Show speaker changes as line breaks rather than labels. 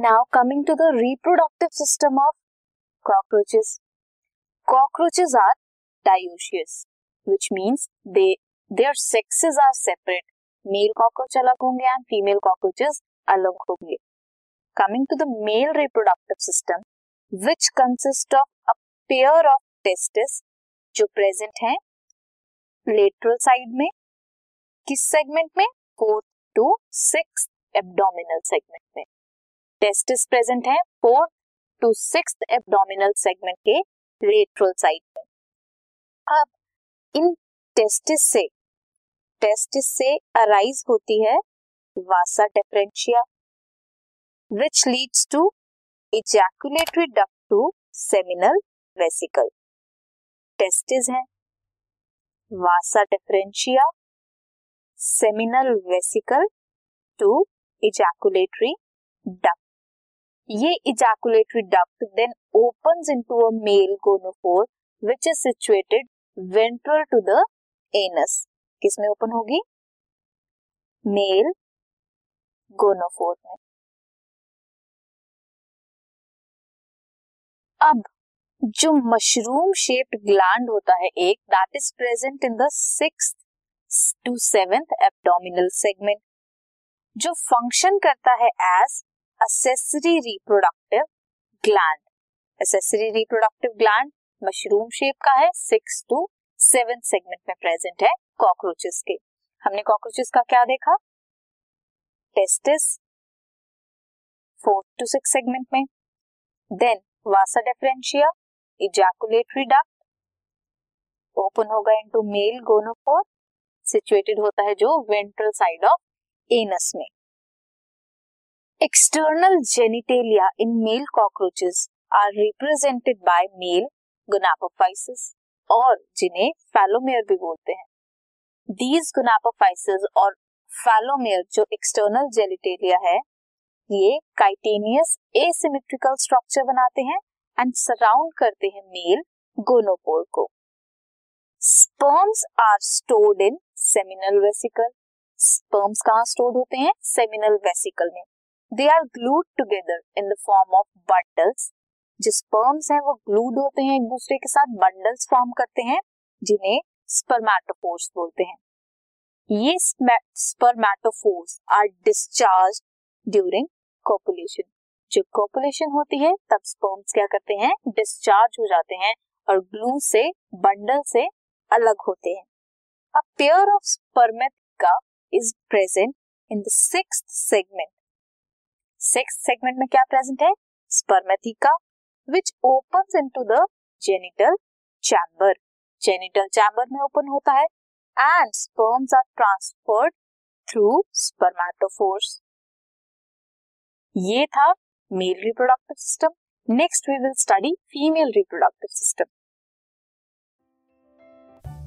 Now coming to the reproductive system of cockroaches cockroaches are dioecious which means they their sexes are separate male cockroach अलग होंगे and female cockroaches अलग होंगे. Coming to the male reproductive system which consist of a pair of testis जो present है lateral side में, किस segment में? Fourth to six abdominal segment में. टेस्टिस प्रेजेंट है fourth to six abdominal segment के लेटरल साइड में। अब इन टेस्टिस से टेस्टिस से अराइज होती है vasa deferentia which leads to ejaculatory duct to seminal vesicle testis है, vasa deferentia seminal vesicle to ejaculatory duct ये ejaculatory duct then opens into a male gonophore which is situated ventral to the anus किसमें open होगी? Male gonophore में। अब जो mushroom shaped gland होता है एक that is present in the six to seventh abdominal segment जो function करता है as accessory reproductive gland accessory reproductive gland mushroom shape का है सिक्स टू सेवन सेगमेंट में प्रेजेंट है कॉकरोचेस के। हमने कॉकरोचेस का क्या देखा? Testis fourth to six segment में। Then vasa deferentia ejaculatory duct open होगा इनटू मेल गोनोफोर सिचुएटेड होता है जो वेंट्रल साइड ऑफ़ एनस में। External genitalia in male cockroaches are represented by male gonapophysis और जिन्हें फैलोमेयर भी बोलते हैं। दीज गुनापोफाइसिस और फैलोमेयर जो एक्सटर्नल जेनिटेलिया है, ये काइटेनियस एसिमेट्रिकल स्ट्रक्चर बनाते हैं एंड सराउंड करते हैं मेल गोनोपोर को। Sperms are stored in seminal vesicle sperms कहाँ स्टोर्ड होते हैं? सेमिनल वेसिकल में। They are glued together in the form of bundles जो स्पर्म्स हैं, वो ग्लूड होते हैं एक दूसरे के साथ बंडल्स फॉर्म करते हैं, जिन्हें स्पर्मेटोफोर्स बोलते हैं। ये spermatophores are discharge during copulation जब कोपुलेशन होती है, तब स्पर्म्स क्या करते हैं? डिस्चार्ज हो जाते हैं और ग्लू से बंडल से अलग होते हैं। A pair of spermatheca is present in the six segment six segment में क्या प्रेजेंट है? Spermatheca which open into the genital chamber genital chamber में ओपन होता है and sperms are transferred through spermatophores ये था male reproductive system next we will study female reproductive system